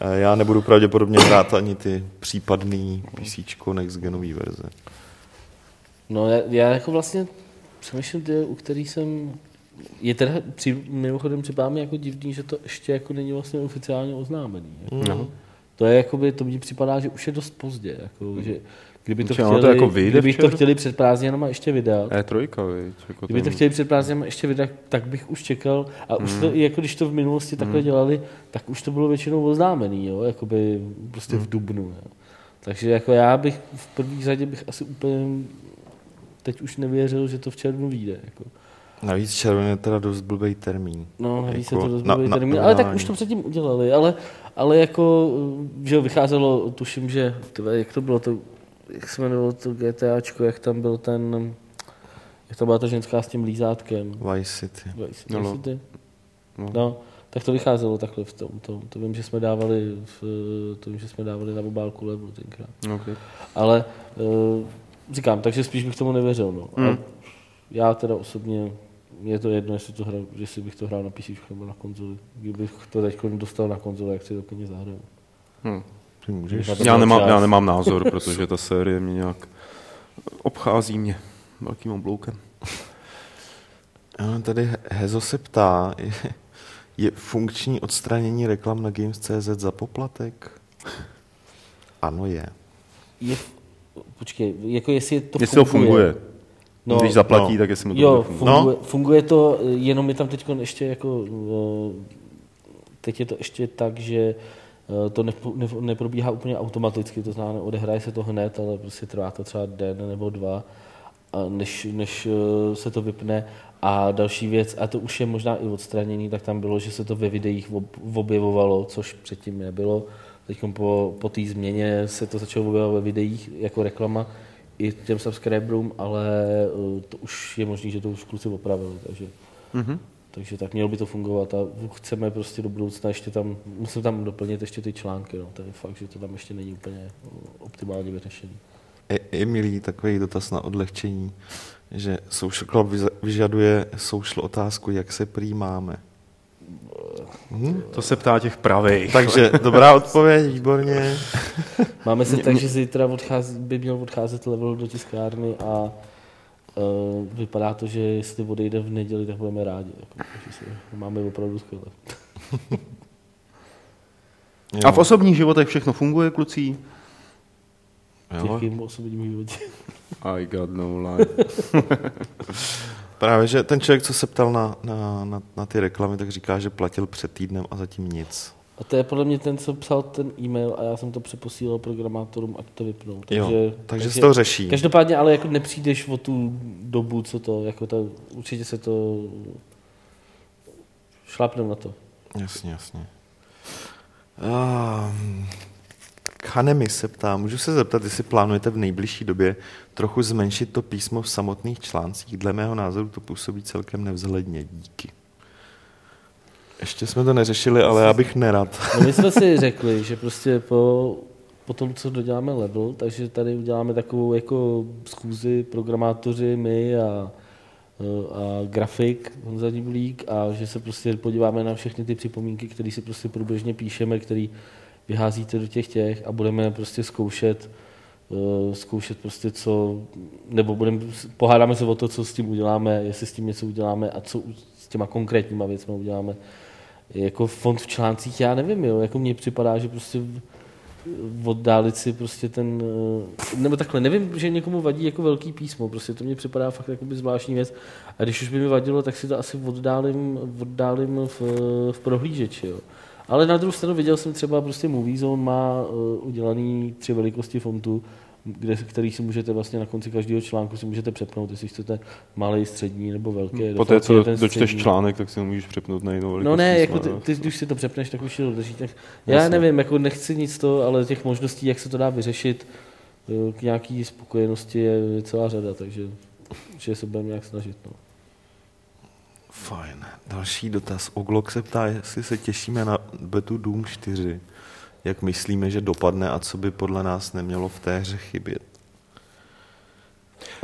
uh, já nebudu pravděpodobně hrát ani ty případný PC next genový verze. No já, já jako vlastně přemýšlím ty, u kterých jsem je teda při, mimochodem připadá mi jako divný, že to ještě jako není vlastně oficiálně oznámený. Jako. Mm. To je jakoby, to mi připadá, že už je dost pozdě. Jako, mm. že kdyby to, chtěli, to jako kdyby to chtěli před prázdninama ještě vydat, E3, víc, jako kdyby to chtěli před prázdninama ještě vydat, tak bych už čekal. A mm. už to, jako když to v minulosti takhle mm. dělali, tak už to bylo většinou oznámený, jo? Jakoby prostě mm. v Dubnu. Jo? Takže jako já bych v první řadě bych asi úplně teď už nevěřil, že to v červnu vyjde. Jako. Navíc červen je teda dost blbý termín. No, navíc jako je to dost blbý na, termín, na, ale tak už to předtím udělali, ale, ale jako, že vycházelo, tuším, že, tyhle, jak to bylo to, jak se jmenovalo to GTAčko, jak tam byl ten, jak to byla ta ženská s tím lízátkem. Vice City. Vice, no, no. City. No. no. tak to vycházelo takhle v tom. To, to vím, že jsme dávali, v, to vím, že jsme dávali na obálku levu tenkrát. Okay. Ale uh, říkám, takže spíš bych tomu nevěřil. No. Mm. já teda osobně je to jedno, jestli, to hrál, jestli bych to hrál na PC nebo na konzoli. Kdybych to teď dostal na konzoli, jak si to klidně zahraju. Hmm. Já nemám, já nemám názor, [LAUGHS] protože ta série mě nějak obchází mě velkým obloukem. Tady Hezo se ptá, je, je funkční odstranění reklam na Games.cz za poplatek? Ano, je. je počkej, jako jestli to jestli funguje. to funguje. No, Když zaplatí, no. tak jestli mu to jo, funguje. No. funguje to, jenom je tam teď ještě jako, eh, teď je to ještě tak, že eh, to neprobíhá úplně automaticky, to znamená, odehraje se to hned, ale prostě trvá to třeba den nebo dva, než, než eh, se to vypne. A další věc, a to už je možná i odstranění, tak tam bylo, že se to ve videích objevovalo, což předtím nebylo. Teď po, po té změně se to začalo objevovat ve videích jako reklama, i těm subscriberům, ale eh, to už je možné, že to už kluci opravili, takže, mm-hmm. takže tak mělo by to fungovat a chceme prostě do budoucna ještě tam, musím tam doplnit ještě ty články, no, to je fakt, že to tam ještě není úplně eh, optimálně vyřešený. Emilí, takový dotaz na odlehčení, že Social Club vyžaduje social otázku, jak se přijímáme. Hmm? To se ptá těch pravých. Takže dobrá odpověď, výborně. [LAUGHS] Máme se tak, že zítra odchází, by měl odcházet level do tiskárny a uh, vypadá to, že jestli odejde v neděli, tak budeme rádi. Jako, si, máme opravdu skvěle. [LAUGHS] a v osobních životech všechno funguje, kluci? V jakým osobním životě? I got no life. [LAUGHS] Právě, že ten člověk, co se ptal na, na, na, na ty reklamy, tak říká, že platil před týdnem a zatím nic. A to je podle mě ten, co psal ten e-mail a já jsem to přeposílal programátorům, ať to vypnou. Takže, jo, takže, takže se to řeší. Každopádně, ale jako nepřijdeš o tu dobu, co to, jako to, určitě se to šlápnem na to. Jasně, jasně. Um, Hanemi se ptá, můžu se zeptat, jestli plánujete v nejbližší době trochu zmenšit to písmo v samotných článcích. Dle mého názoru to působí celkem nevzhledně. Díky. Ještě jsme to neřešili, ale já bych nerad. No my jsme si řekli, že prostě po, po tom, co doděláme level, takže tady uděláme takovou jako schůzi programátoři, my a, a grafik Honza Dibulík a že se prostě podíváme na všechny ty připomínky, které si prostě průběžně píšeme, které vyházíte do těch těch a budeme prostě zkoušet uh, zkoušet prostě co, nebo budeme, pohádáme se o to, co s tím uděláme, jestli s tím něco uděláme a co s těma konkrétníma věcmi uděláme. Jako fond v článcích, já nevím, jo, jako mně připadá, že prostě oddálit si prostě ten, eh, nebo takhle, nevím, že někomu vadí jako velký písmo, prostě to mně připadá fakt jako by zvláštní věc a když už by mi vadilo, tak si to asi oddálím, oddálím v, v prohlížeči, jo. Ale na druhou stranu viděl jsem třeba prostě Movie Zone má uh, udělaný tři velikosti fontu, kde, který si můžete vlastně na konci každého článku si můžete přepnout, jestli chcete malý, střední nebo velký. Poté, co dočteš článek, tak si ho můžeš přepnout na jinou No ne, jako ty, ty, když si to přepneš, tak už si to drží. Tak já Jasně. nevím, jako nechci nic to, ale těch možností, jak se to dá vyřešit, eh, k nějaký spokojenosti je celá řada, takže že se budeme nějak snažit. No. Fajn. Další dotaz. Oglok se ptá, jestli se těšíme na Betu Doom 4 jak myslíme, že dopadne a co by podle nás nemělo v té hře chybět.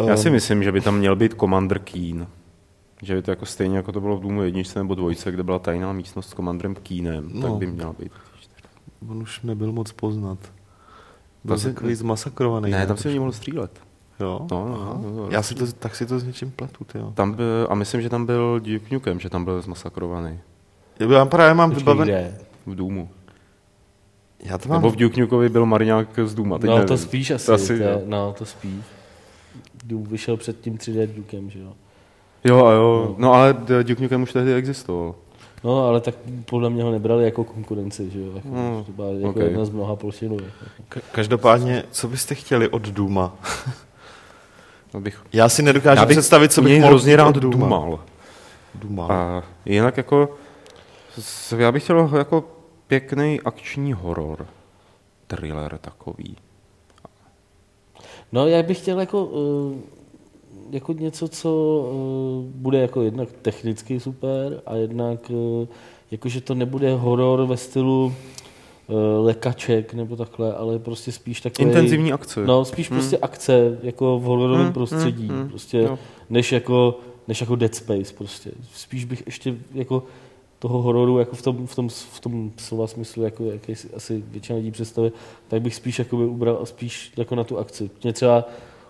Já si myslím, že by tam měl být Commander Keen. Že by to jako stejně jako to bylo v Doomu jedničce nebo dvojce, kde byla tajná místnost s Commanderem Keenem, no, tak by měla být. On už nebyl moc poznat. Byl takový zmasakrovaný. Ne, tam si nemohl střílet. Jo? No, no, no, no, Já si to, tak si to s něčím pletu, tyjo. Tam byl, a myslím, že tam byl Duke Nukem, že tam byl zmasakrovaný. Já právě mám vybaven... V Doomu. Já to mám... Nebo v Duke Nukeovi byl Mariňák z Duma. Teď no nevím. to spíš asi. To asi to, no, to spíš. Doom vyšel před tím 3D Dukem, že jo. Jo, a jo. No. no ale Duke Nukem už tehdy existoval. No, ale tak podle mě ho nebrali jako konkurenci, že jo. Jako, no, to byla jako okay. jedna z mnoha polšinů. Ka- každopádně, co byste chtěli od Duma? [LAUGHS] bych... Já si nedokážu já bych představit, co bych mohl hrozně rád Duma. Dumal. Dumal. A jinak jako, já bych chtěl jako pěkný akční horor. Thriller takový. No, já bych chtěl jako, uh, jako něco, co uh, bude jako jednak technicky super a jednak uh, jako, že to nebude horor ve stylu lekaček nebo takhle, ale prostě spíš takový... Intenzivní akce. No, spíš hmm. prostě akce, jako v hororovém hmm, prostředí, hmm, prostě, než jako, než jako Dead Space prostě. Spíš bych ještě jako toho hororu jako v tom, v tom, v tom slova smyslu, jako, jaký si asi většina lidí představuje, tak bych spíš jako by ubral spíš jako na tu akci. Mě třeba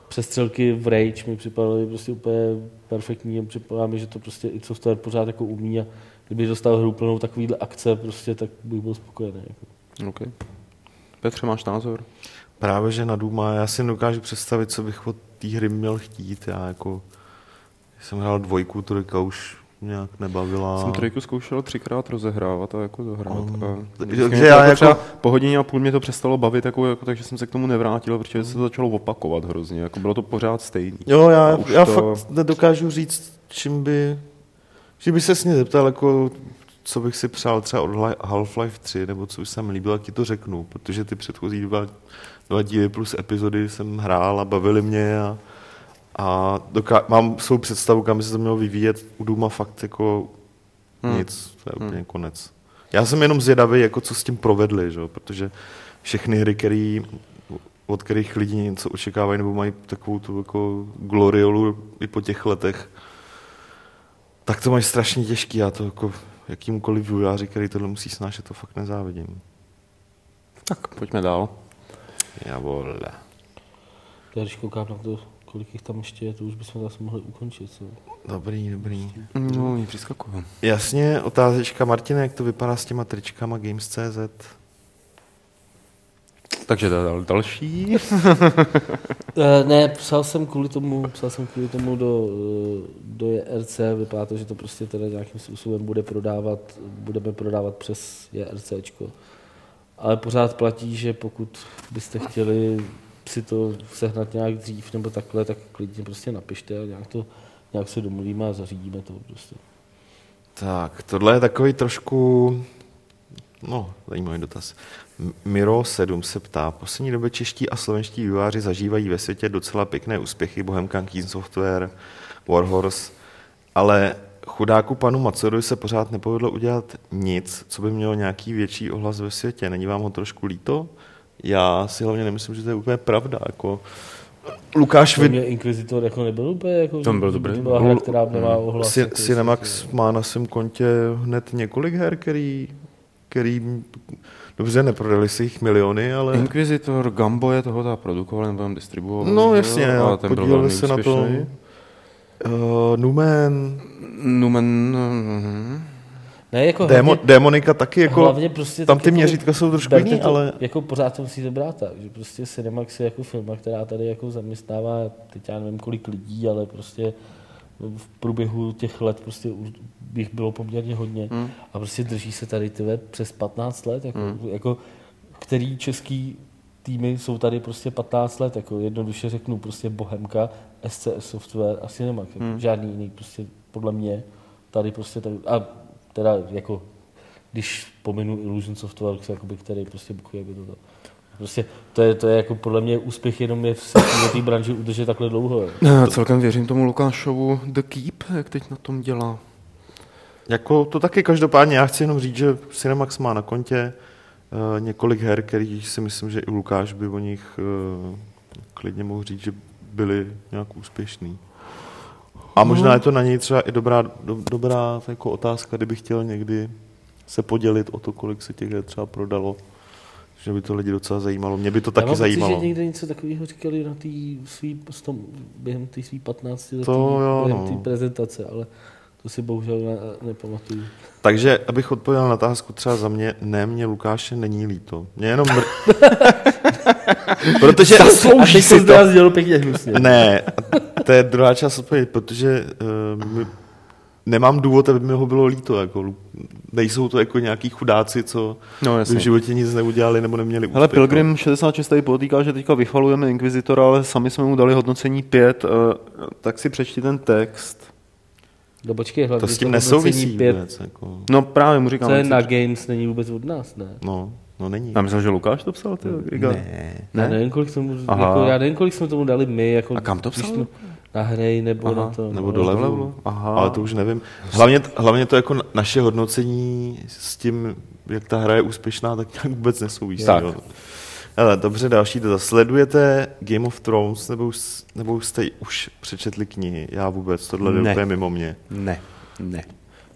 přestřelky v Rage mi připadaly prostě úplně perfektní, připadá mi, že to prostě i software pořád jako umí a kdyby dostal hru plnou takovýhle akce, prostě, tak bych byl spokojený. Jako. Okay. Petře, máš názor? Právě, že na Duma, já si dokážu představit, co bych od té hry měl chtít. Já jako, jsem hrál dvojku, trojka už nějak nebavila. Jsem trojku zkoušel třikrát rozehrávat a jako zahrát. Um, a takže já jako, jako... po hodině a půl mě to přestalo bavit, jako, jako, takže jsem se k tomu nevrátil, protože se to začalo opakovat hrozně. Jako bylo to pořád stejný. Jo, já, já to... fakt nedokážu říct, čím by... Že by se s mě zeptal, jako, co bych si přál třeba od Half-Life 3, nebo co by se mi líbilo, ti to řeknu, protože ty předchozí dva, dva díly plus epizody jsem hrál a bavili mě a a doká- mám svou představu, kam by se to mělo vyvíjet. U Duma fakt jako hmm. nic, to je hmm. úplně konec. Já jsem jenom zvědavý, jako co s tím provedli, že? protože všechny hry, který, od kterých lidi něco očekávají, nebo mají takovou tu jako gloriolu i po těch letech, tak to mají strašně těžký. Já to jako jakýmkoliv vývojáři, který tohle musí snášet, to fakt nezávidím. Tak, pojďme dál. Já vole. Já když koukám na to kolik jich tam ještě je, to už bychom zase mohli ukončit. Co? Dobrý, dobrý. No, oni přiskakují. Jasně, otázečka Martina, jak to vypadá s těma tričkama Games.cz? Takže dal, další. [LAUGHS] Eh, ne, psal jsem kvůli tomu, psal jsem kvůli tomu do, eh, do JRC, vypadá to, že to prostě teda nějakým způsobem bude prodávat, budeme prodávat přes JRCčko. Ale pořád platí, že pokud byste chtěli si to sehnat nějak dřív nebo takhle, tak klidně prostě napište a nějak, to, nějak se domluvíme a zařídíme to prostě. Tak, tohle je takový trošku, no, zajímavý dotaz. Miro 7 se ptá, poslední době čeští a slovenští výváři zažívají ve světě docela pěkné úspěchy, Bohemkan Keen Software, Warhorse, ale chudáku panu Macorovi se pořád nepovedlo udělat nic, co by mělo nějaký větší ohlas ve světě. Není vám ho trošku líto? já si hlavně nemyslím, že to je úplně pravda. Jako, Lukáš Vid... Inquisitor jako nebyl úplně, jako, Tam byl dobrý. To byla hra, která nemá ohlas. Si, jako Cinemax má na svém kontě hned několik her, který, který Dobře, neprodali si jich miliony, ale... Inquisitor, Gambo je toho ta produkoval, nebo tam distribuoval. No jasně, jo? a ten byl podíleli velmi se na to. úspěšný. Uh, Numen, Numen, mhm. Ne, jako Démo, hlavně, Démonika taky jako... hlavně prostě tam ty jako měřítka jsou trošku jiný, ale... Jako pořád to musíte brát tak, že prostě Cinemax je jako firma, která tady jako zaměstnává, teď já nevím kolik lidí, ale prostě v průběhu těch let prostě už bych bylo poměrně hodně Hmm. a prostě drží se tady tyhle přes 15 let, jako, Hmm. jako který český týmy jsou tady prostě 15 let, jako jednoduše řeknu prostě Bohemka, SCS Software a Cinemax, jako Hmm. žádný jiný prostě podle mě tady prostě tady, a teda jako když pominu Illusion Softworks, jakoby, který prostě bukuje by to. Prostě to je, to je jako podle mě úspěch jenom je v té branži udržet takhle dlouho. jo. Já celkem věřím tomu Lukášovu The Keep, jak teď na tom dělá. Jako to taky každopádně, já chci jenom říct, že Cinemax má na kontě uh, několik her, který si myslím, že i Lukáš by o nich uh, klidně mohl říct, že byli nějak úspěšný. A možná je to na něj třeba i dobrá, do, dobrá jako otázka, kdyby chtěl někdy se podělit o to, kolik se těch her třeba prodalo, že by to lidi docela zajímalo. Mě by to Já taky mám zajímalo. Pocit, že někde něco takového říkali na tý svý, s tom, během té svý 15 letý, To jo, během no. té prezentace, ale to si bohužel ne, nepamatuju. Takže, abych odpověděl na otázku, třeba za mě, ne, mě Lukáše není líto. Mě jenom... Mr... [LAUGHS] protože... a teď se z nás dělalo pěkně hnusně. Ne, to je druhá část odpovědi, protože uh, my, nemám důvod, aby mi ho bylo líto. Jako, nejsou to jako nějaký chudáci, co No by jasně. v životě nic neudělali nebo neměli úspěch. no. Pilgrim 66 tady podotýká, že teďka vychvalujeme Inquisitora, ale sami jsme mu dali hodnocení 5, uh, tak si přečti ten text. No počkej, hlavně To s tím to nesouvisí pět, vůbec. Jako, No právě mu říkám. Co je na přečti. Games, není vůbec od nás, ne? no, no není. Já myslel, že Lukáš to psal, ty Griga. Ne. Já nevím, kolik jsme, mu- Aha. jako, já nevím, kolik jsme tomu dali my. Jako, A kam to psal? jsme Na hry nebo Aha, na to. Nebo no. do levelu. levelu. Aha. Ale to už nevím. Hlavně, hlavně to jako na- naše hodnocení s tím, jak ta hra je úspěšná, tak nějak vůbec nesouvisí. Tak. jo. Ale dobře, další dotaz. Sledujete Game of Thrones, nebo už, nebo už jste už přečetli knihy? Já vůbec, tohle Ne. úplně mimo mě. Ne, ne.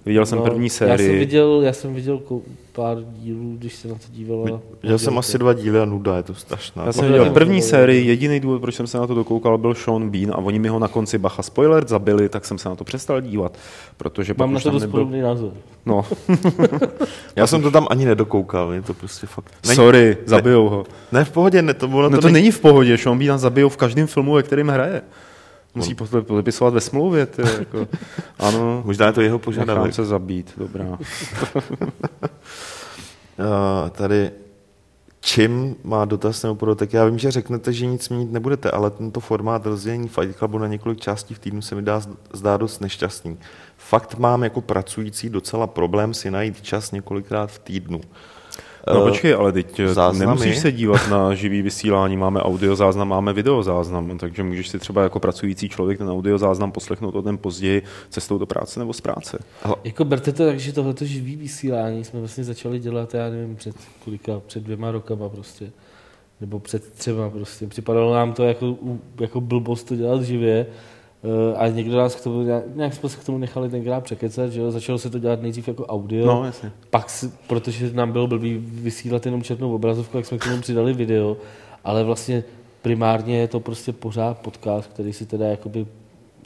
Viděl jsem No, první Já jsem sérii. viděl, já jsem viděl kou- pár dílů, když se na to dívala. Viděl jsem asi dva díly a nuda, je to strašná. Já jsem Podle viděl mě- první sérii, jediný důvod, proč jsem se na to dokoukal, byl Sean Bean a oni mi ho na konci bacha spoiler zabili, tak jsem se na to přestal dívat, protože pak Mám na už to tam dost nebyl... podobný názor. No, [LAUGHS] Já jsem to tam ani nedokoukal, je to prostě fakt... Není, sorry, zabijou ho. ne, v pohodě, ne, to, ono No to, to není... není v pohodě, Sean Beana zabijou v každém filmu, ve kterém hraje. Musí podepisovat ve smlouvě, ty, jako. [LAUGHS] Ano, Možná je to jeho nechám požadavek. se zabít, dobrá. Uh, [LAUGHS] tady Čím má dotaz nebo podotek? Já vím, že řeknete, že nic měnit nebudete, ale tento formát rozdělení Fight Clubu na několik částí v týdnu se mi dá zdá dost nešťastný. Fakt mám jako pracující docela problém si najít čas několikrát v týdnu. No Eh, počkej, ale teď eh, záznamy? nemusíš se dívat na živý vysílání, máme audiozáznam, máme videozáznam, takže můžeš si třeba jako pracující člověk ten audiozáznam poslechnout o den později cestou do práce nebo z práce. Jako berte to tak, že tohleto živý vysílání jsme vlastně začali dělat, já nevím, před kolika, před dvěma rokama prostě. Nebo před třema prostě. Připadalo nám to jako, jako blbost to dělat živě. Eh, A někdo nás k tomu, nějak- jsme se k tomu nechali tenkrát překecat, že jo? začalo se to dělat nejdřív jako audio, No, jasně. pak, protože nám bylo blbý vysílat jenom černou obrazovku, jak jsme k tomu přidali video, ale vlastně primárně je to prostě pořád podcast, který si teda jakoby,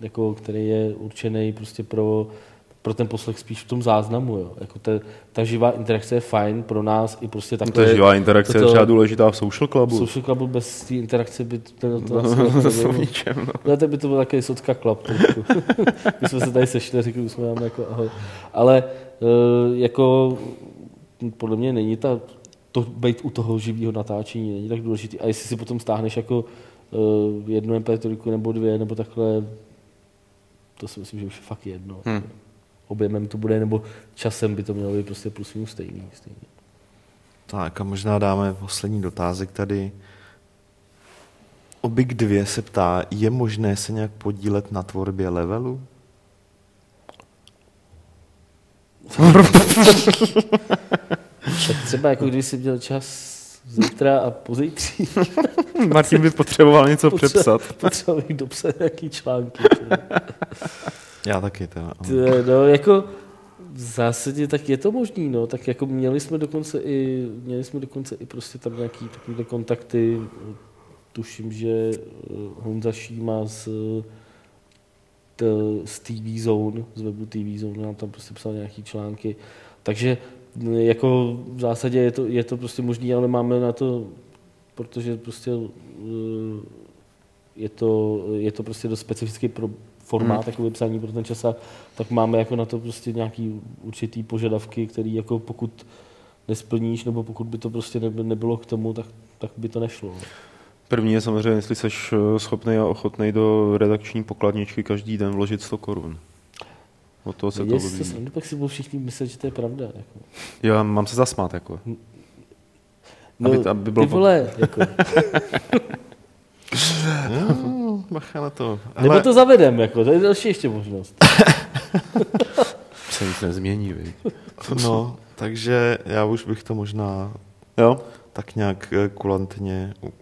jako, který je určený prostě pro, pro ten poslech spíš v tom záznamu, jo. Jako ta, ta živá interakce je fajn pro nás i prostě To takové... je živá interakce, je toto- třeba důležitá v social clubu. Social Clubu bez té interakce by to, to, No, [LAUGHS] to nebylo. v ničem, no. No, to by to byl takový socka klap. trošku. [LAUGHS] My jsme se tady sešli řekli jsme vám jako ahoj. Ale eh, jako podle mě není ta, to být u toho živého natáčení není tak důležitý. A jestli si potom stáhneš jako eh, jednu MP3 nebo dvě nebo takhle, to si myslím, že už je fakt jedno. Hmm. Objemem to bude, nebo časem by to mělo být prostě plus minus stejný. stejný. Tak a možná dáme poslední dotázek tady. Obik 2 se ptá, je možné se nějak podílet na tvorbě levelu? Tak třeba jako když jsi měl čas zítra a pozítří, Martin by potřeboval něco přepsat. potřeboval bych dopsat nějaký články. Já taky teda. No, jako v zásadě tak je to možný, no. Tak jako měli jsme dokonce i, měli jsme dokonce i prostě tam nějaký takovýhle kontakty. Tuším, že eh, Honza Šíma z, z TV Zone, z webu TV Zone, nám tam prostě psal nějaký články. Takže jako v zásadě je to, je to prostě možný, ale máme na to, protože prostě eh, je to, je to prostě dost specifický pro formát hmm. jako vypsání pro ten čas, tak máme jako na to prostě nějaký určitý požadavky, které jako pokud nesplníš, nebo pokud by to prostě nebylo k tomu, tak, tak by to nešlo. První je samozřejmě, jestli jsi eh, schopný a ochotný do redakční pokladničky každý den vložit 100 korun. O toho se to odvíjí. pak si budou všichni myslet, že to je pravda. Jako. Jo, mám se zasmát, jako. No, aby, aby bylo... ty vole, jako. [LAUGHS] [LAUGHS] no, bacha na to. Ale... Nebo to zavedem, jako, to je další ještě možnost. [LAUGHS] se nic nezmění, viď? No, takže já už bych to možná jo? tak nějak eh, kulantně u,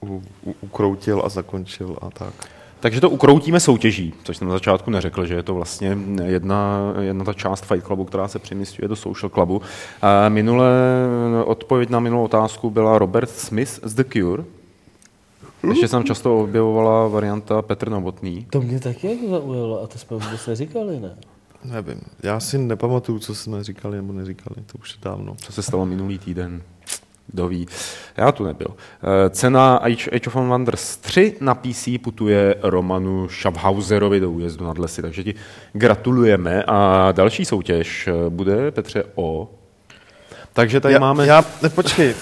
u, u, ukroutil a zakončil a tak. Takže to ukroutíme soutěží, což jsem na začátku neřekl, že je to vlastně jedna, jedna ta část Fight Clubu, která se přemysťuje do Social Clubu. A minule, odpověď na minulou otázku byla Robert Smith z The Cure. Ještě jsem často objevovala varianta Petr Novotný. To mě taky jako zaujalo a to jsme vůbec neříkali, ne? Nevím, já si nepamatuju, co jsme říkali nebo neříkali, to už je dávno. Co se stalo minulý týden? Kdo ví. Já tu nebyl. Eh, cena Age of Wonders 3 na PC putuje Romanu Schaffhauserovi do újezdu nad lesy, takže ti gratulujeme. A další soutěž eh, bude, Petře, o... Takže tady já, máme... Já, ne, počkej.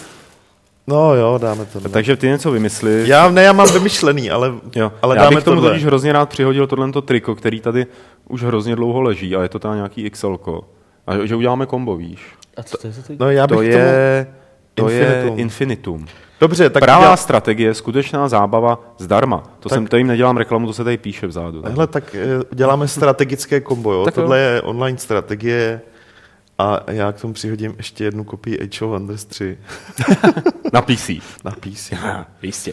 No jo, dáme to. Takže ty něco vymysli. Já ne, já mám vymyšlený, ale, jo. ale já dáme bych tomu totiž hrozně rád přihodil tohle triko, který tady už hrozně dlouho leží a je to tam nějaký XL. A že uděláme kombo, víš? A co to je za No, já bych to je... Tomu... To Infinitum. je Infinitum. Dobře, tak Pravá já... strategie, skutečná zábava zdarma. To tak... jsem, to jim nedělám reklamu, to se tady píše vzadu. Hele, tak eh, děláme strategické kombo, jo? Tohle jo. je online strategie a já k tomu přihodím ještě jednu kopii Age of Wonders 3. [LAUGHS] Na PC. Na PC. [LAUGHS] Jistě.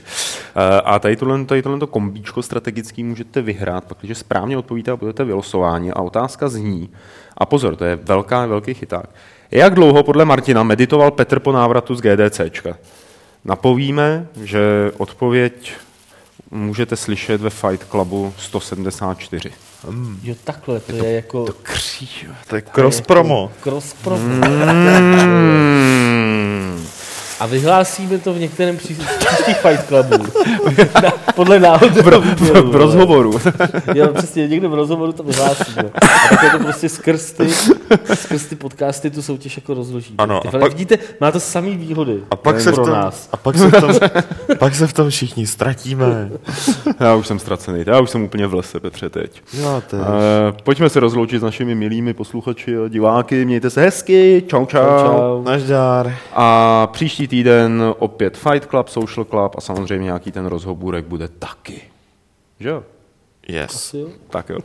Eh, a tady tohle, tady tohle kombíčko strategický můžete vyhrát, protože správně odpovíte a budete vylosováni. A otázka zní, a pozor, to je velká, velký chyták. Jak dlouho podle Martina meditoval Petr po návratu z GDCčka? Napovíme, že odpověď můžete slyšet ve Fight Clubu 174. Mm. Jo, takhle, to je, to, je jako... To kříž, to je cross promo. Jako cross promo. Mm. [LAUGHS] A vyhlásíme to v některém příštích Fight Clubů. Na, [LAUGHS] podle náhody. V, v, v rozhovoru. [LAUGHS] jo, přesně, někde v rozhovoru to vyhlásíme. A tak je to prostě skrz ty, skrz ty podcasty tu soutěž jako rozložíme. Ano. A pak, vidíte, má to samý výhody. A pak se, v tom, nás. a pak se, v tom, [LAUGHS] pak se v tom všichni ztratíme. Já už jsem ztracený. Já už jsem úplně v lese, Petře, teď. Jo, teď. Uh, pojďme se rozloučit s našimi milými posluchači a diváky. Mějte se hezky. Čau, čau. čau, čau. Nazdar. A příští týden opět Fight Club, Social Club a samozřejmě nějaký ten rozhobůrek bude taky. Že jo? Yes. Asi jo. Tak jo.